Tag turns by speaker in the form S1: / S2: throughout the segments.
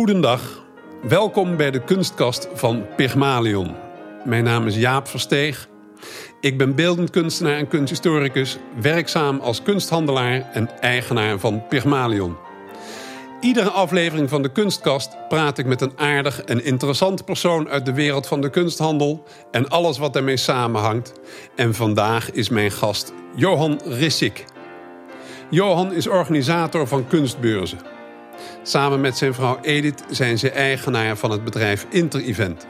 S1: Goedendag. Welkom bij de kunstkast van Pygmalion. Mijn naam is Jaap Versteeg. Ik ben beeldend kunstenaar en kunsthistoricus, werkzaam als kunsthandelaar en eigenaar van Pygmalion. Iedere aflevering van de Kunstkast praat ik met een aardig en interessant persoon uit de wereld van de kunsthandel en alles wat daarmee samenhangt. En vandaag is mijn gast Johan Rissik. Johan is organisator van kunstbeurzen. Samen met zijn vrouw Edith zijn ze eigenaar van het bedrijf Inter-Event.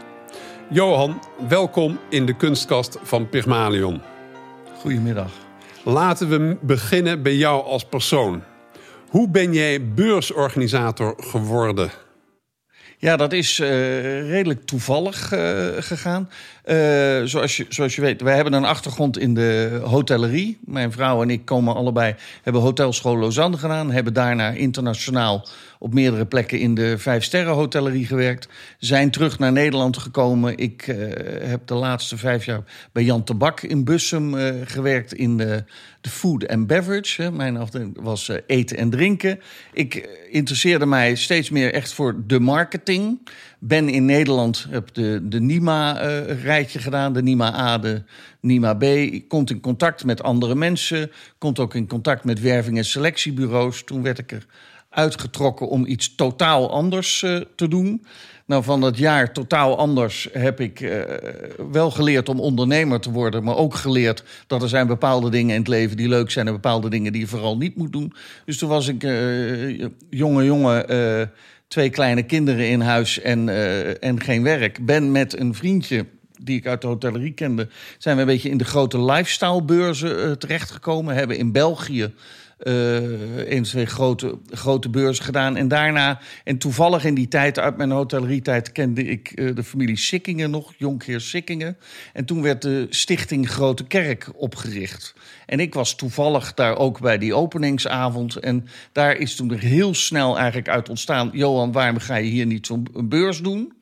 S1: Johan, welkom in de kunstkast van Pygmalion.
S2: Goedemiddag.
S1: Laten we beginnen bij jou als persoon. Hoe ben jij beursorganisator geworden?
S2: Ja, dat is uh, redelijk toevallig uh, gegaan. Uh, zoals, je, zoals je weet, wij hebben een achtergrond in de hotellerie. Mijn vrouw en ik komen allebei, hebben hotelschool Lausanne gedaan. Hebben daarna internationaal op meerdere plekken in de vijf sterren hotellerie gewerkt. Zijn terug naar Nederland gekomen. Ik heb de laatste vijf jaar bij Jan Tabak in Bussum gewerkt in de, de food and beverage. Mijn afdeling was uh, eten en drinken. Ik interesseerde mij steeds meer echt voor de marketing. Ben in Nederland, heb de, de NIMA-rijtje gedaan, de NIMA A, de NIMA B. Ik kom in contact met andere mensen, komt ook in contact met werving- en selectiebureaus. Toen werd ik er uitgetrokken om iets totaal anders uh, te doen. Nou, van dat jaar totaal anders heb ik uh, wel geleerd om ondernemer te worden, maar ook geleerd dat er zijn bepaalde dingen in het leven die leuk zijn en bepaalde dingen die je vooral niet moet doen. Dus toen was ik uh, jonge jongen, twee kleine kinderen in huis en, en geen werk. Ben met een vriendje die ik uit de hotellerie kende, zijn we een beetje in de grote lifestylebeurzen terechtgekomen. Hebben in België uh, een, twee grote, grote beurzen gedaan. En daarna, en toevallig in die tijd, uit mijn hotellerietijd, kende ik uh, de familie Sikkingen nog, Jonkheer Sikkingen. En toen werd de Stichting Grote Kerk opgericht. En ik was toevallig daar ook bij die openingsavond. En daar is toen er heel snel eigenlijk uit ontstaan: Johan, waarom ga je hier niet zo'n beurs doen?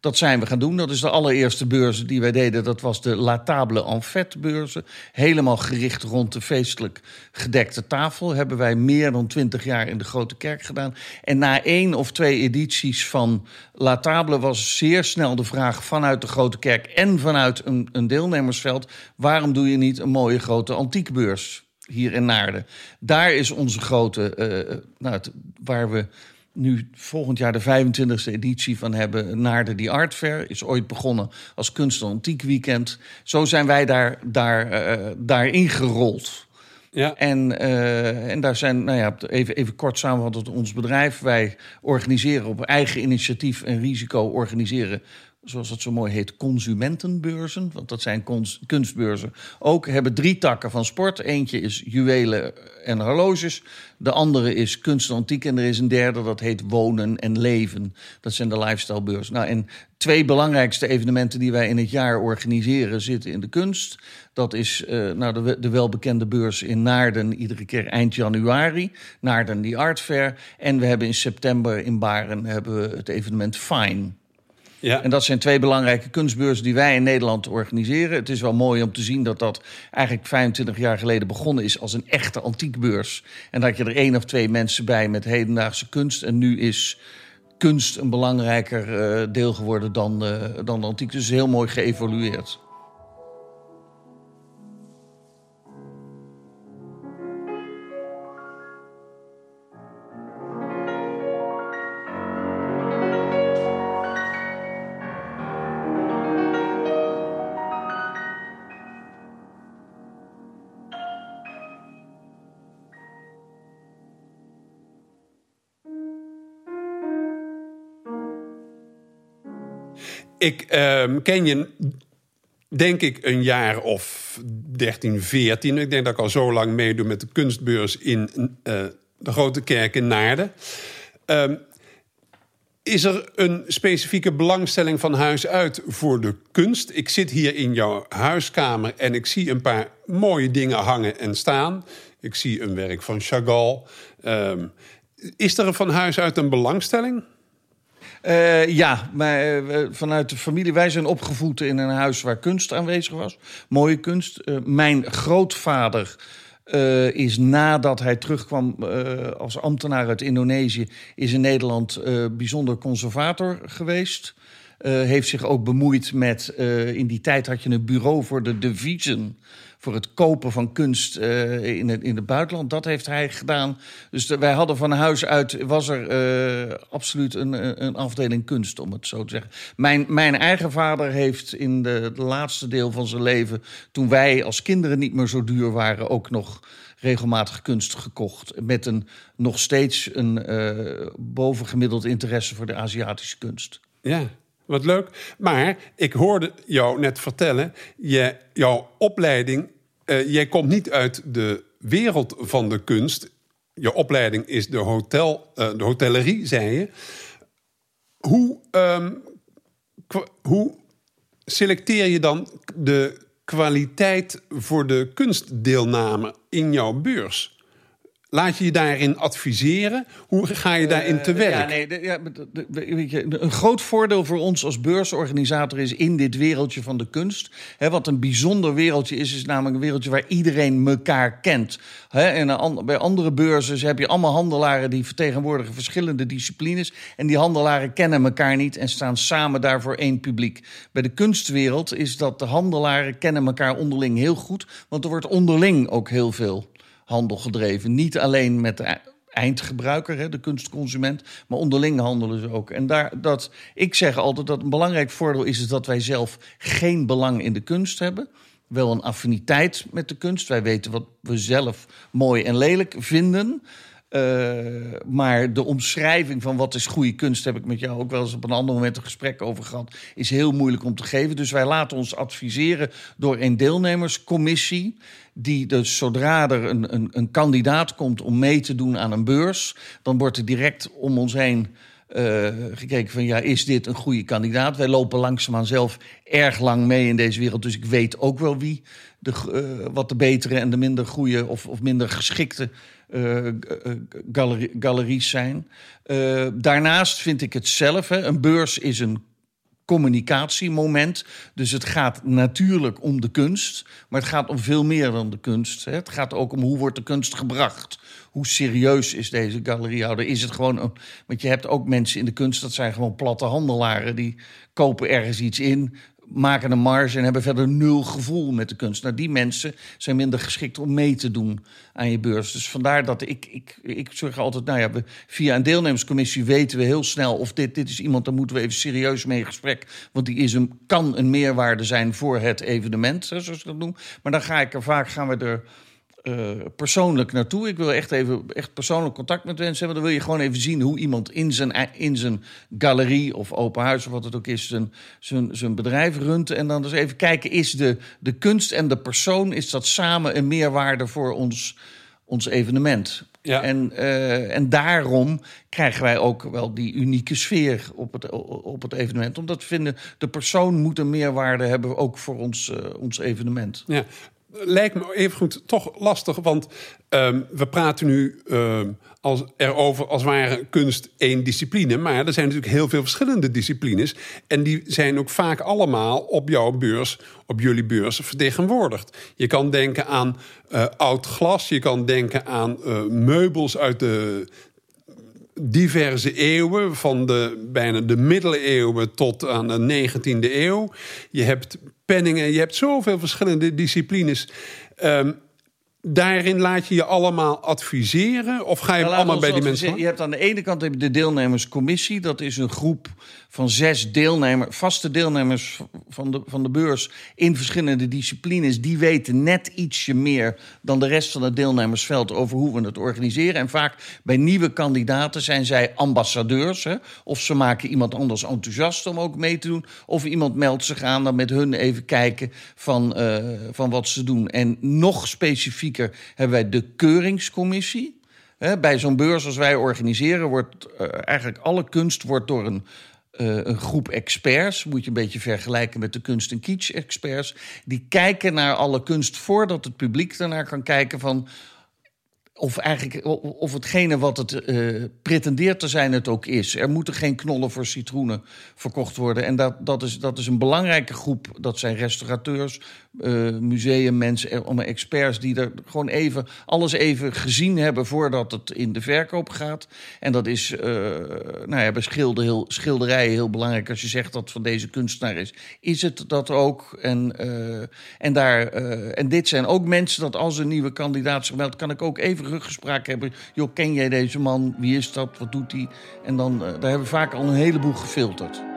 S2: Dat zijn we gaan doen. Dat is de allereerste beurs die wij deden. Dat was de La Table en Fête beurzen. Helemaal gericht rond de feestelijk gedekte tafel. Hebben wij meer dan twintig jaar in de Grote Kerk gedaan. En na één of twee edities van La Table was zeer snel de vraag vanuit de Grote Kerk en vanuit een, een deelnemersveld: waarom doe je niet een mooie grote antiekbeurs? Hier in Naarden. Daar is onze grote, uh, nou, waar we nu volgend jaar de 25e editie van hebben. Naarden die Art Fair is ooit begonnen als kunst- en antiek weekend. Zo zijn wij daar, daar, uh, daarin gerold. Ja. En, uh, en daar zijn, nou ja, even, even kort samenvattend, ons bedrijf. Wij organiseren op eigen initiatief en risico organiseren zoals het zo mooi heet, consumentenbeurzen. Want dat zijn kunstbeurzen. Ook hebben drie takken van sport. Eentje is juwelen en horloges. De andere is kunst en antiek. En er is een derde, dat heet wonen en leven. Dat zijn de lifestylebeurzen. Nou, en twee belangrijkste evenementen die wij in het jaar organiseren... zitten in de kunst. Dat is uh, nou, de, de, welbekende beurs in Naarden, iedere keer eind januari. Naarden, die Art Fair. En we hebben in september in Baren hebben we het evenement Fine... Ja. En dat zijn twee belangrijke kunstbeurzen die wij in Nederland organiseren. Het is wel mooi om te zien dat dat eigenlijk 25 jaar geleden begonnen is als een echte antiekbeurs. En dat je er één of twee mensen bij met hedendaagse kunst. En nu is kunst een belangrijker uh, deel geworden dan, uh, dan de antiek. Dus heel mooi geëvolueerd.
S1: Ik uh, ken je, denk ik, een jaar of 13, 14. Ik denk dat ik al zo lang meedoe met de kunstbeurs in uh, de Grote Kerk in Naarden. Uh, is er een specifieke belangstelling van huis uit voor de kunst? Ik zit hier in jouw huiskamer en ik zie een paar mooie dingen hangen en staan. Ik zie een werk van Chagall. Um, is er van huis uit een belangstelling?
S2: Uh, ja, maar uh, vanuit de familie. Wij zijn opgevoed in een huis waar kunst aanwezig was. Mooie kunst. Uh, mijn grootvader is nadat hij terugkwam als ambtenaar uit Indonesië, is in Nederland bijzonder conservator geweest. heeft zich ook bemoeid met. in die tijd had je een bureau voor de deviezen voor het kopen van kunst uh, in, het, in het buitenland. Dat heeft hij gedaan. Dus wij hadden van huis uit, was er uh, absoluut een, een afdeling kunst, om het zo te zeggen. Mijn, mijn eigen vader heeft in de, laatste deel van zijn leven, toen wij als kinderen niet meer zo duur waren, ook nog regelmatig kunst gekocht. Met een nog steeds een uh, bovengemiddeld interesse voor de Aziatische kunst.
S1: Ja, wat leuk. Maar ik hoorde jou net vertellen, je, jouw opleiding, uh, jij komt niet uit de wereld van de kunst. Je opleiding is de, hotel, uh, de hotellerie, zei je. Hoe, um, hoe selecteer je dan de kwaliteit voor de kunstdeelname in jouw beurs? Laat je je daarin adviseren? Hoe ga je daarin te werk?
S2: Ja, nee, ja, weet je, een groot voordeel voor ons als beursorganisator is in dit wereldje van de kunst. Hè, wat een bijzonder wereldje is, is namelijk een wereldje waar iedereen elkaar kent. Hè, en bij andere beurzen heb je allemaal handelaren die vertegenwoordigen verschillende disciplines. En die handelaren kennen elkaar niet en staan samen daarvoor één publiek. Bij de kunstwereld is dat de handelaren kennen elkaar onderling heel goed. Want er wordt onderling ook heel veel handel gedreven. Niet alleen met de eindgebruiker, de kunstconsument, maar onderling handelen ze ook. En daar, dat, ik zeg altijd dat een belangrijk voordeel is, is dat wij zelf geen belang in de kunst hebben. Wel een affiniteit met de kunst. Wij weten wat we zelf mooi en lelijk vinden. Uh, maar de omschrijving van wat is goede kunst, heb ik met jou ook wel eens op een ander moment een gesprek over gehad, is heel moeilijk om te geven. Dus wij laten ons adviseren door een deelnemerscommissie die dus zodra er een, een, een kandidaat komt om mee te doen aan een beurs, dan wordt er direct om ons heen uh, gekeken van ja, is dit een goede kandidaat? Wij lopen langzaamaan zelf erg lang mee in deze wereld, dus ik weet ook wel wie de, uh, wat de betere en de minder goede of, of minder geschikte uh, galerie, galeries zijn. daarnaast vind ik het zelf, hè, een beurs is een communicatiemoment. Dus het gaat natuurlijk om de kunst, maar het gaat om veel meer dan de kunst. Het gaat ook om hoe wordt de kunst gebracht. Hoe serieus is deze galeriehouder? Is het gewoon een, want je hebt ook mensen in de kunst, dat zijn gewoon platte handelaren die kopen ergens iets in, maken een marge en hebben verder nul gevoel met de kunst. Nou, die mensen zijn minder geschikt om mee te doen aan je beurs. Dus vandaar dat ik, ik, ik zeg altijd, nou ja, we, via een deelnemerscommissie weten we heel snel of dit, dit is iemand, daar moeten we even serieus mee in gesprek. Want die is een, kan een meerwaarde zijn voor het evenement, zoals ik dat noem. Maar dan ga ik er vaak, gaan we er uh, persoonlijk naartoe. Ik wil echt even echt persoonlijk contact met mensen hebben. Dan wil je gewoon even zien hoe iemand in zijn, in zijn galerie of open huis of wat het ook is, zijn, zijn, zijn bedrijf runt. En dan dus even kijken, is de, de kunst en de persoon, is dat samen een meerwaarde voor ons, ons evenement? Ja. En, uh, en daarom krijgen wij ook wel die unieke sfeer op het, op het evenement. Omdat we vinden, de persoon moet een meerwaarde hebben, ook voor ons, uh, ons evenement.
S1: Ja, lijkt me even goed toch lastig, want um, we praten nu um, als, erover als ware kunst één discipline. Maar er zijn natuurlijk heel veel verschillende disciplines. En die zijn ook vaak allemaal op jouw beurs, op jullie beurs vertegenwoordigd. Je kan denken aan uh, oud glas, je kan denken aan uh, meubels uit de diverse eeuwen, van de, bijna de middeleeuwen tot aan de 19e eeuw. Je hebt penningen, je hebt zoveel verschillende disciplines. Um, daarin laat je je allemaal adviseren? Of ga je nou, allemaal bij die mensen?
S2: Je hebt aan de ene kant de deelnemerscommissie. Dat is een groep van zes deelnemers, vaste deelnemers van de, van de beurs in verschillende disciplines. Die weten net ietsje meer dan de rest van het deelnemersveld over hoe we het organiseren. En vaak bij nieuwe kandidaten zijn zij ambassadeurs. Hè? Of ze maken iemand anders enthousiast om ook mee te doen. Of iemand meldt zich aan, dan met hun even kijken van, uh, van wat ze doen. En nog hebben wij de keuringscommissie. bij zo'n beurs als wij organiseren, wordt uh, eigenlijk alle kunst wordt door een uh, een groep experts, moet je een beetje vergelijken met de kunst- en kitsch-experts, die kijken naar alle kunst voordat het publiek daarnaar kan kijken van of eigenlijk of hetgene wat het uh, pretendeert te zijn, het ook is. Er moeten geen knollen voor citroenen verkocht worden. En dat, dat, is, dat is een belangrijke groep. Dat zijn restaurateurs, uh, museummensen, eh, experts die er gewoon even alles even gezien hebben voordat het in de verkoop gaat. En dat is uh, nou ja, bij schilder heel, schilderijen heel belangrijk. Als je zegt dat van deze kunstenaar is, is het dat ook. En, en, daar, en dit zijn ook mensen dat als een nieuwe kandidaat zich meldt, kan ik ook even ruggespraak hebben. Joh, ken jij deze man? Wie is dat? Wat doet hij? En dan daar hebben we vaak al een heleboel gefilterd.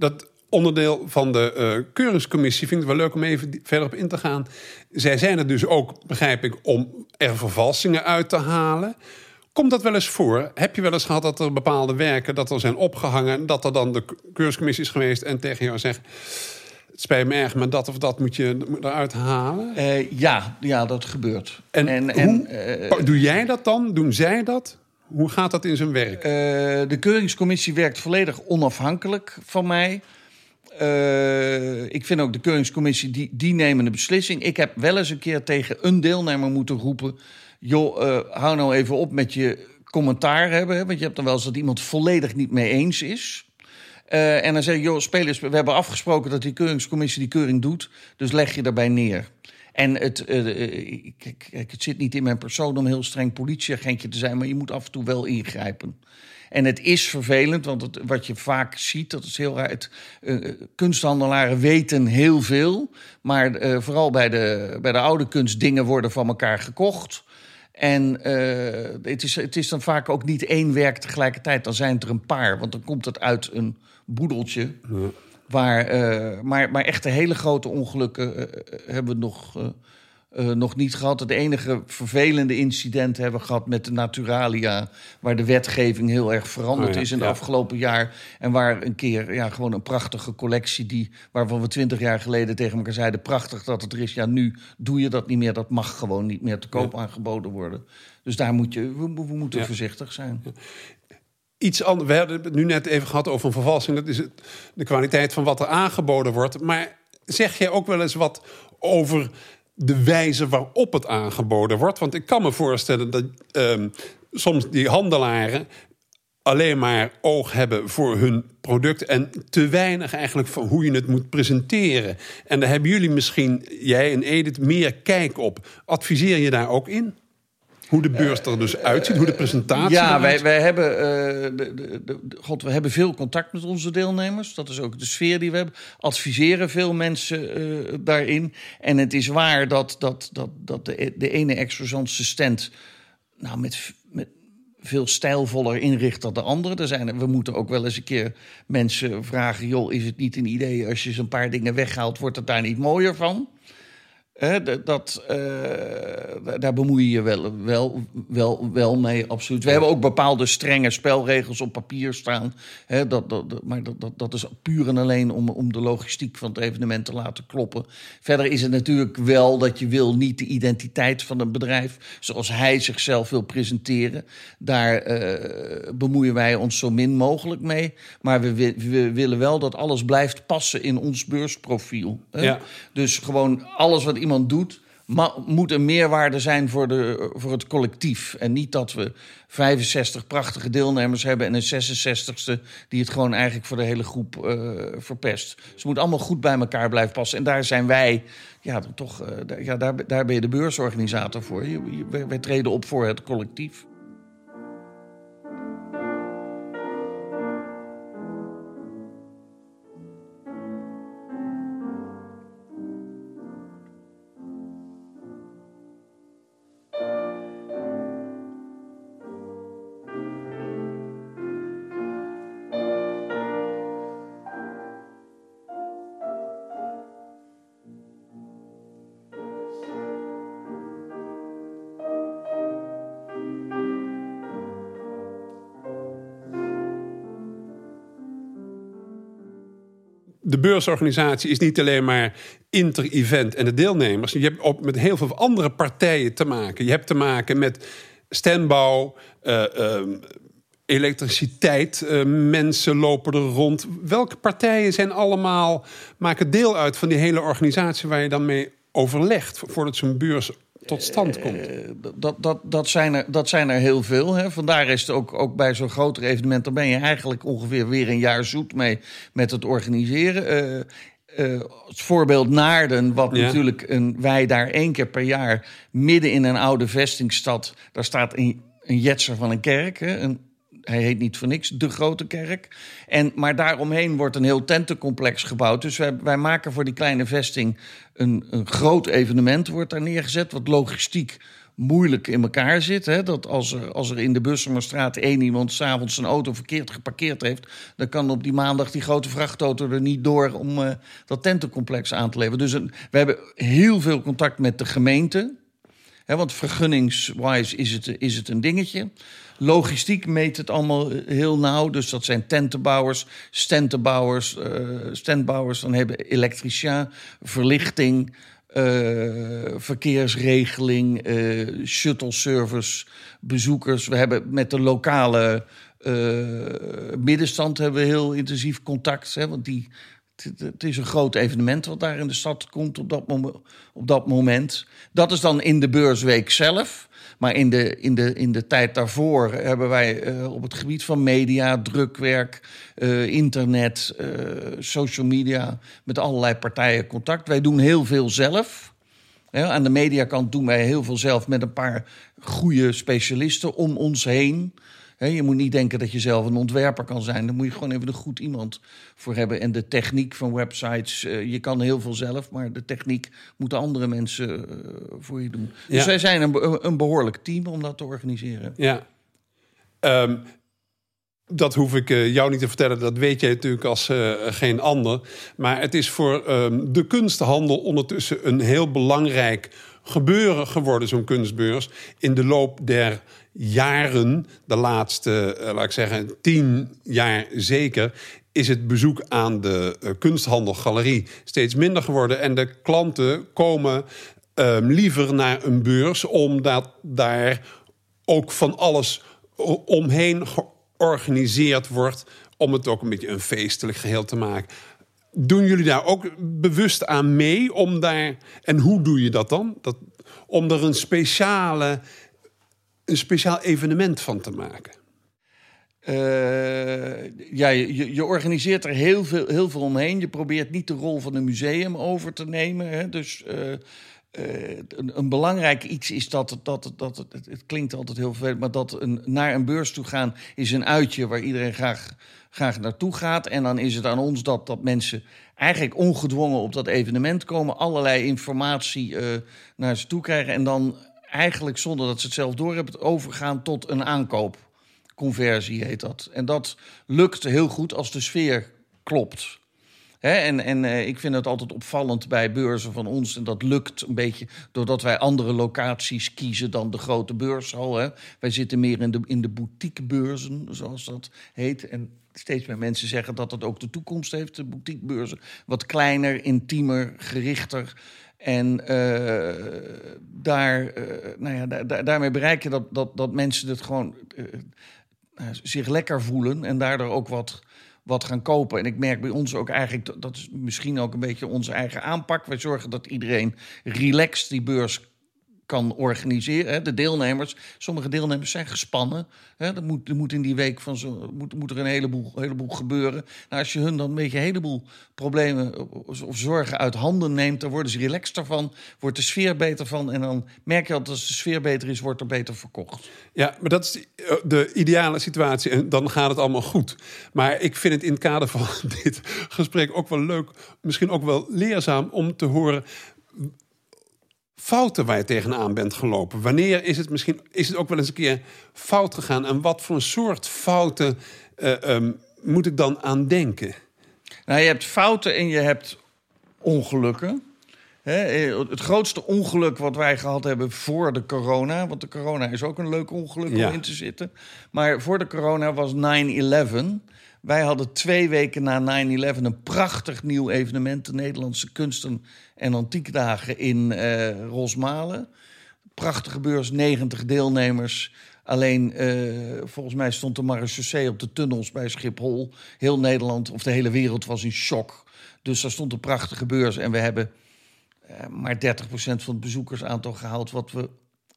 S1: Dat onderdeel van de uh, keuringscommissie vind ik wel leuk om even verder op in te gaan. Zij zijn er dus ook, begrijp ik, om er vervalsingen uit te halen. Komt dat wel eens voor? Heb je wel eens gehad dat er bepaalde werken dat er zijn opgehangen, dat er dan de keurscommissie is geweest en tegen jou zegt. Het spijt me erg, maar dat of dat moet je eruit halen?
S2: Uh, ja, ja, dat gebeurt.
S1: En, en, en uh, doe jij dat dan? Doen zij dat? Hoe gaat dat in zijn werk? Uh,
S2: de keuringscommissie werkt volledig onafhankelijk van mij. Uh, ik vind ook de keuringscommissie, die, die nemen de beslissing. Ik heb wel eens een keer tegen een deelnemer moeten roepen... joh, uh, hou nou even op met je commentaar hebben. Want je hebt dan wel eens dat iemand volledig niet mee eens is... En dan zeg je, joh, spelers, we hebben afgesproken dat die keuringscommissie die keuring doet. Dus leg je daarbij neer. En het, uh, het zit niet in mijn persoon om heel streng politieagentje te zijn, maar je moet af en toe wel ingrijpen. En het is vervelend, want wat je vaak ziet, dat is heel raar. Het, uh, kunsthandelaren weten heel veel, maar vooral bij de, bij de oude kunst dingen worden van elkaar gekocht. En het, is, het is dan vaak ook niet één werk tegelijkertijd, dan zijn het er een paar, want dan komt het uit een boedeltje. Ja. Waar, uh, maar, maar echt hele grote ongelukken uh, hebben we nog, uh, nog niet gehad. Het enige vervelende incident hebben we gehad met de Naturalia... waar de wetgeving heel erg veranderd oh ja, is in het ja. afgelopen jaar. En waar een keer ja, gewoon een prachtige collectie... Die, waarvan we twintig jaar geleden tegen elkaar zeiden... prachtig dat het er is, ja, nu doe je dat niet meer. Dat mag gewoon niet meer te koop aangeboden worden. Dus daar moet je, we, we moeten voorzichtig zijn
S1: iets anders. We hebben het nu net even gehad over een vervalsing. Dat is de kwaliteit van wat er aangeboden wordt. Maar zeg jij ook wel eens wat over de wijze waarop het aangeboden wordt? Want ik kan me voorstellen dat um, soms die handelaren alleen maar oog hebben voor hun product en te weinig eigenlijk van hoe je het moet presenteren. En daar hebben jullie misschien, jij en Edith, meer kijk op. Adviseer je daar ook in? Hoe de beurs er dus uitziet, hoe de presentatie
S2: Ja, wij, wij, hebben, uh, de, de, de, God, we hebben veel contact met onze deelnemers. Dat is ook de sfeer die we hebben. Adviseren veel mensen uh, daarin. En het is waar dat, dat, dat, dat de, de ene exposantse stand... Nou, met, met veel stijlvoller inricht dan de andere. Er zijn, we moeten ook wel eens een keer mensen vragen... joh, is het niet een idee als je zo'n paar dingen weghaalt... wordt het daar niet mooier van? Dat, uh, daar bemoei je je wel, wel, wel, wel mee, absoluut. We hebben ook bepaalde strenge spelregels op papier staan. dat, dat, maar dat, dat, dat is puur en alleen om, om de logistiek van het evenement te laten kloppen. Verder is het natuurlijk wel dat je wil niet de identiteit van een bedrijf... zoals hij zichzelf wil presenteren. Daar uh, bemoeien wij ons zo min mogelijk mee. Maar we, we willen wel dat alles blijft passen in ons beursprofiel. Ja. Dus gewoon alles wat iemand iemand doet, moet een meerwaarde zijn voor, de, voor het collectief. En niet dat we 65 prachtige deelnemers hebben en een 66ste die het gewoon eigenlijk voor de hele groep uh, verpest. Het moet allemaal goed bij elkaar blijven passen. En daar zijn wij, ja, toch, uh, ja, daar, daar ben je de beursorganisator voor. Wij treden op voor het collectief.
S1: De beursorganisatie is niet alleen maar inter-event en de deelnemers. Je hebt ook met heel veel andere partijen te maken. Je hebt te maken met standbouw, uh, uh, elektriciteit, uh, mensen lopen er rond. Welke partijen zijn allemaal, maken deel uit van die hele organisatie waar je dan mee overlegt voordat zo'n beurs tot stand komt?
S2: dat, dat, dat, zijn er, dat zijn er heel veel. Hè. Vandaar is het ook, ook bij zo'n groter evenement... dan ben je eigenlijk ongeveer weer een jaar zoet mee met het organiseren. Uh, het voorbeeld Naarden, wat natuurlijk een, wij daar één keer per jaar midden in een oude vestingstad, daar staat een, een jetser van een kerk, hè, een, hij heet niet voor niks, de Grote Kerk. En, maar daaromheen wordt een heel tentencomplex gebouwd. Dus wij, wij maken voor die kleine vesting een, een groot evenement, wordt daar neergezet, wat logistiek moeilijk in elkaar zit. Hè? Dat als er, als er in de Bussemerstraat één iemand s'avonds zijn auto verkeerd geparkeerd heeft... dan kan op die maandag die grote vrachtauto er niet door om uh, dat tentencomplex aan te leveren. Dus we hebben heel veel contact met de gemeente. Want vergunningswise is het, is het een dingetje. Logistiek meet het allemaal heel nauw. Dus dat zijn tentenbouwers, stentenbouwers, uh, standbouwers. Dan hebben elektricien, verlichting... Uh, verkeersregeling, uh, shuttle service, bezoekers. We hebben met de lokale middenstand hebben we heel intensief contact. Hè, want die, het is een groot evenement wat daar in de stad komt op dat, moment, op dat moment. Dat is dan in de beursweek zelf. Maar in de, in de, in de tijd daarvoor hebben wij uh, op het gebied van media, drukwerk, uh, internet, uh, social media met allerlei partijen contact. Wij doen heel veel zelf. Aan de mediakant doen wij heel veel zelf met een paar goede specialisten om ons heen je moet niet denken dat je zelf een ontwerper kan zijn. Daar moet je gewoon even een goed iemand voor hebben. En de techniek van websites, uh, je kan heel veel zelf, maar de techniek moeten andere mensen uh, voor je doen. Dus wij zijn een, een, behoorlijk team om dat te organiseren.
S1: Ja. Um, dat hoef ik uh, jou niet te vertellen, dat weet jij natuurlijk als geen ander. Maar het is voor um, de kunstenhandel ondertussen een heel belangrijk gebeuren geworden, zo'n kunstbeurs. In de loop der jaren, de laatste, uh, laat ik zeggen, tien jaar zeker, is het bezoek aan de uh, kunsthandelgalerie steeds minder geworden. En de klanten komen uh, liever naar een beurs, omdat daar ook van alles omheen georganiseerd wordt. Om het ook een beetje een feestelijk geheel te maken. Doen jullie daar ook bewust aan mee? Om daar, en hoe doe je dat dan? Dat, om er een speciale een speciaal evenement van te maken?
S2: Uh, ja, je, organiseert er heel veel, heel veel omheen. Je probeert niet de rol van een museum over te nemen. Hè? Dus uh, uh, een, een, belangrijk iets is dat, dat, dat het, het, klinkt altijd heel veel, maar dat een, naar een beurs toe gaan is een uitje waar iedereen graag, graag naartoe gaat. En dan is het aan ons dat, dat mensen eigenlijk ongedwongen op dat evenement komen, allerlei informatie naar ze toe krijgen en dan eigenlijk zonder dat ze het zelf doorhebben, overgaan tot een aankoopconversie heet dat. En dat lukt heel goed als de sfeer klopt. en en uh, ik vind het altijd opvallend bij beurzen van ons. En dat lukt een beetje doordat wij andere locaties kiezen dan de grote beurshal. Hè. Wij zitten meer in de, in de boutiquebeurzen, zoals dat heet. En steeds meer mensen zeggen dat dat ook de toekomst heeft, de boutiquebeurzen. Wat kleiner, intiemer, gerichter. En uh, daar, uh, nou ja, da daarmee bereik je dat, dat, dat mensen het gewoon uh, zich lekker voelen en daardoor ook wat, wat gaan kopen. En ik merk bij ons ook eigenlijk, dat is misschien ook een beetje onze eigen aanpak. Wij zorgen dat iedereen relaxed die beurs kan organiseren. De deelnemers, sommige deelnemers zijn gespannen. Er moet, er moet in die week van zo, moet, moet er een heleboel, heleboel gebeuren. Nou, als je hun dan een beetje een heleboel problemen of zorgen uit handen neemt, dan worden ze relaxed ervan, wordt de sfeer beter van. En dan merk je dat als de sfeer beter is, wordt er beter verkocht.
S1: Ja, maar dat is de ideale situatie en dan gaat het allemaal goed. Maar ik vind het in het kader van dit gesprek ook wel leuk, misschien ook wel leerzaam om te horen fouten waar je tegenaan bent gelopen? Wanneer is het misschien is het ook wel eens een keer fout gegaan? En wat voor een soort fouten uh, um, moet ik dan aan denken?
S2: Nou, je hebt fouten en je hebt ongelukken. Het grootste ongeluk wat wij gehad hebben voor de corona... want de corona is ook een leuk ongeluk
S1: Ja.
S2: om in te zitten... maar voor de corona was 9-11... Wij hadden twee weken na 9-11 een prachtig nieuw evenement... de Nederlandse Kunsten- en Antiekdagen in eh Rosmalen. Prachtige beurs, 90 deelnemers. Alleen, eh, volgens mij stond de marechaussee op de tunnels bij Schiphol. Heel Nederland, of de hele wereld, was in shock. Dus daar stond een prachtige beurs. En we hebben eh, maar 30% van het bezoekersaantal gehaald... wat we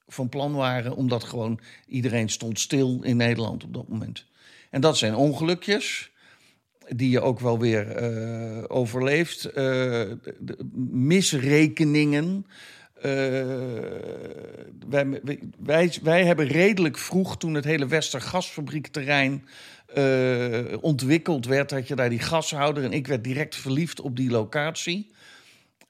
S2: van plan waren, omdat gewoon iedereen stond stil in Nederland op dat moment. En dat zijn ongelukjes die je ook wel weer eh, overleeft. Eh, misrekeningen. Eh, wij, wij, wij hebben redelijk vroeg, toen het hele Westergasfabriekterrein ontwikkeld werd, had je daar die gashouder. En ik werd direct verliefd op die locatie.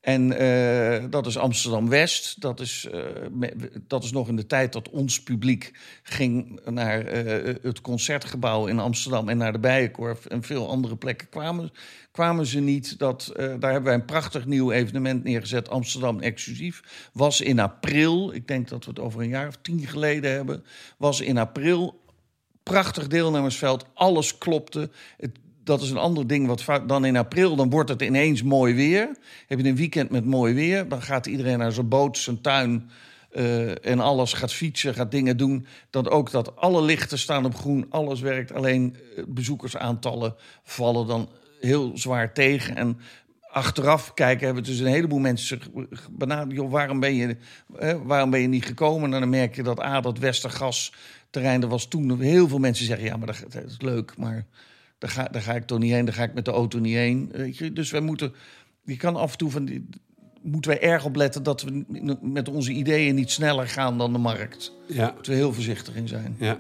S2: En eh, dat is Amsterdam West. Dat is, eh, dat is nog in de tijd dat ons publiek ging naar eh, het concertgebouw in Amsterdam en naar de Bijenkorf en veel andere plekken kwamen, kwamen ze niet. Dat, daar hebben wij een prachtig nieuw evenement neergezet, Amsterdam Exclusief. Was in april, ik denk dat we het over een jaar of tien geleden hebben, was in april prachtig deelnemersveld. Alles klopte. Het, dat is een ander ding wat dan in april. Dan wordt het ineens mooi weer. Heb je een weekend met mooi weer. Dan gaat iedereen naar zijn boot, zijn tuin. eh, en alles gaat fietsen, gaat dingen doen. Dat ook dat alle lichten staan op groen, alles werkt. Alleen eh, bezoekersaantallen vallen dan heel zwaar tegen. En achteraf kijken hebben dus een heleboel mensen zich benaderd. Joh, waarom, ben je, waarom ben je niet gekomen? En dan merk je dat A, dat Westergasterrein, er was toen heel veel mensen zeggen... ja, maar dat is leuk, maar daar ga, daar ga ik toch niet heen. Daar ga ik met de auto niet heen. Weet je? Dus wij moeten... Je kan af en toe van... Die, moeten wij erg opletten dat we met onze ideeën niet sneller gaan dan de markt.
S1: Ja,
S2: Moeten we heel voorzichtig in zijn.
S1: ja.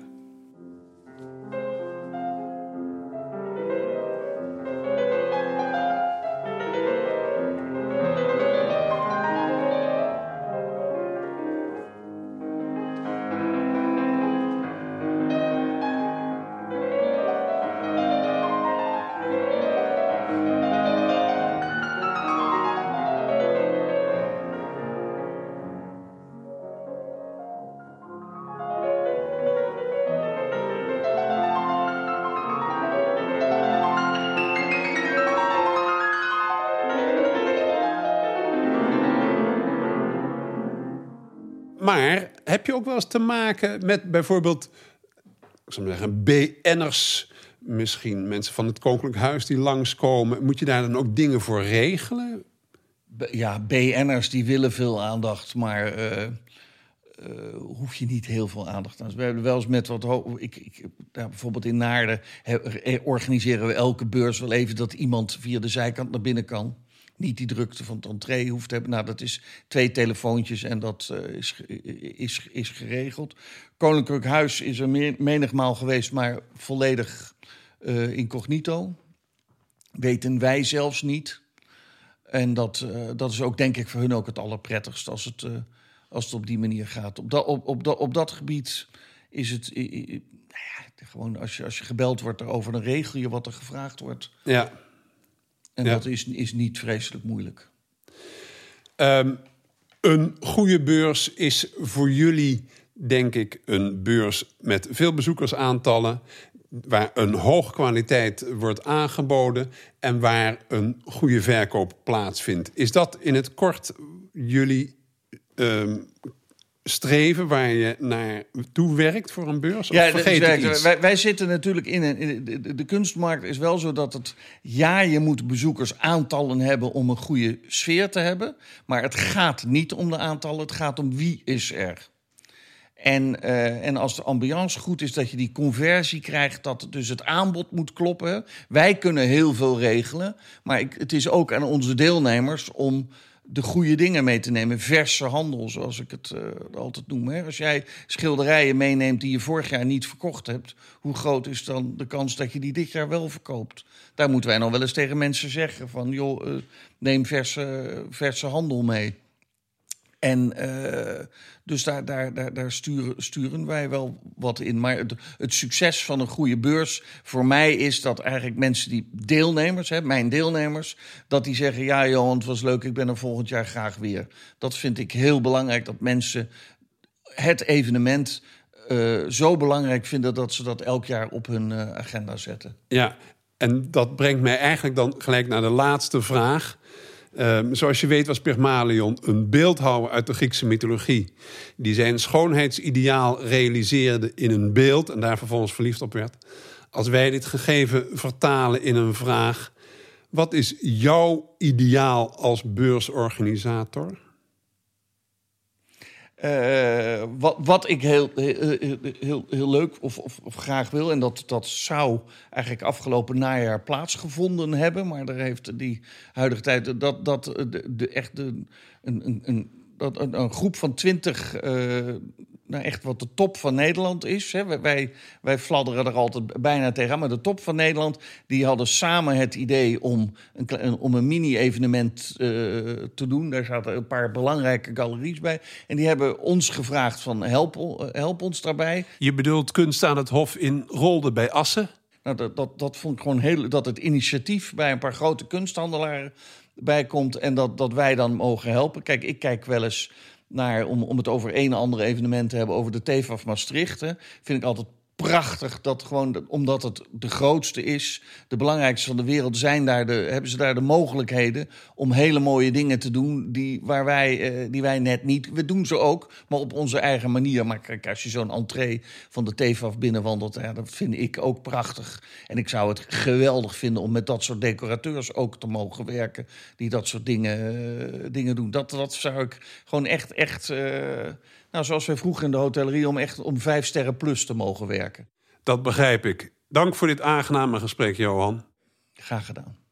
S1: Maar heb je ook wel eens te maken met bijvoorbeeld, ik zou maar zeggen, BN'ers, misschien mensen van het Koninklijk Huis die langskomen. Moet je daar dan ook dingen voor regelen?
S2: Ja, BN'ers die willen veel aandacht, maar eh, hoef je niet heel veel aandacht aan. We hebben wel eens met wat... Ik, ik, bijvoorbeeld in Naarden organiseren we elke beurs wel even... dat iemand via de zijkant naar binnen kan. Niet die drukte van het entree hoeft te hebben. Nou, dat is twee telefoontjes en dat eh, is, is, is geregeld. Koninklijk Huis is er meer, menigmaal geweest, maar volledig eh, incognito. Weten wij zelfs niet. En dat, eh, dat is ook, denk ik, voor hun ook het allerprettigst als het, als het op die manier gaat. Op, dat op, op, dat op dat gebied is het. nou ja, gewoon als je, als je gebeld wordt erover, dan regel je wat er gevraagd wordt.
S1: Ja.
S2: En
S1: Ja.
S2: dat is, is niet vreselijk moeilijk.
S1: Ehm, een goede beurs is voor jullie, denk ik, een beurs met veel bezoekersaantallen. Waar een hoge kwaliteit wordt aangeboden en waar een goede verkoop plaatsvindt. Is dat in het kort jullie ehm, streven waar je naar toe werkt voor een beurs?
S2: Ja,
S1: vergeet iets?
S2: wij, wij zitten natuurlijk in een. in de, kunstmarkt is wel zo dat het. Ja, je moet bezoekersaantallen hebben om een goede sfeer te hebben. Maar het gaat niet om de aantallen, het gaat om wie is er. En, eh, en als de ambiance goed is, dat je die conversie krijgt, dat dus het aanbod moet kloppen. Wij kunnen heel veel regelen, maar ik, het is ook aan onze deelnemers om de goede dingen mee te nemen. Verse handel, zoals ik het eh, altijd noem. Hè. Als jij schilderijen meeneemt die je vorig jaar niet verkocht hebt, hoe groot is dan de kans dat je die dit jaar wel verkoopt? Daar moeten wij nog wel eens tegen mensen zeggen: van joh, eh, neem verse, verse handel mee. En uh, dus daar, daar, daar, daar sturen, sturen wij wel wat in. Maar het, succes van een goede beurs voor mij is dat eigenlijk mensen die deelnemers, mijn deelnemers, dat die zeggen: Ja, Johan, het was leuk, ik ben er volgend jaar graag weer. Dat vind ik heel belangrijk dat mensen het evenement uh, zo belangrijk vinden dat ze dat elk jaar op hun uh, agenda zetten.
S1: Ja, en dat brengt mij eigenlijk dan gelijk naar de laatste vraag. Um, zoals je weet was Pygmalion een beeldhouwer uit de Griekse mythologie... die zijn schoonheidsideaal realiseerde in een beeld... en daar vervolgens verliefd op werd. Als wij dit gegeven vertalen in een vraag... wat is jouw ideaal als beursorganisator?
S2: Uh, wat, wat ik heel, heel, heel, leuk of, of, of, graag wil, en dat, dat zou eigenlijk afgelopen najaar plaatsgevonden hebben, maar daar heeft die huidige tijd dat, dat de, de, echt de, een, een, een, een, een groep van twintig uh, nou echt wat de top van Nederland is. Hè. Wij, wij fladderen er altijd bijna tegenaan. Maar de top van Nederland, die hadden samen het idee om een, om een mini-evenement uh, te doen. Daar zaten een paar belangrijke galeries bij. En die hebben ons gevraagd van help, help ons daarbij.
S1: Je bedoelt kunst aan het Hof in Rolde bij Assen?
S2: Nou, dat, dat, dat vond ik gewoon heel... Dat het initiatief bij een paar grote kunsthandelaren bijkomt... en dat, dat wij dan mogen helpen. Kijk, ik kijk wel eens naar, om, om het over een ander evenement te hebben, over de TVAF Maastricht. Hè, vind ik altijd prachtig dat gewoon, omdat het de grootste is, de belangrijkste van de wereld, zijn daar de, hebben ze daar de mogelijkheden om hele mooie dingen te doen die, waar wij, eh, die wij net niet. We doen ze ook, maar op onze eigen manier. Maar kijk, als je zo'n entree van de TVAF binnenwandelt, ja, dat vind ik ook prachtig. En ik zou het geweldig vinden om met dat soort decorateurs ook te mogen werken, die dat soort dingen, uh, dingen doen. Dat, dat zou ik gewoon echt, echt. Uh, nou, zoals wij vroeger in de hotellerie, om echt om vijf sterren plus te mogen werken.
S1: Dat begrijp ik. Dank voor dit aangename gesprek, Johan.
S2: Graag gedaan.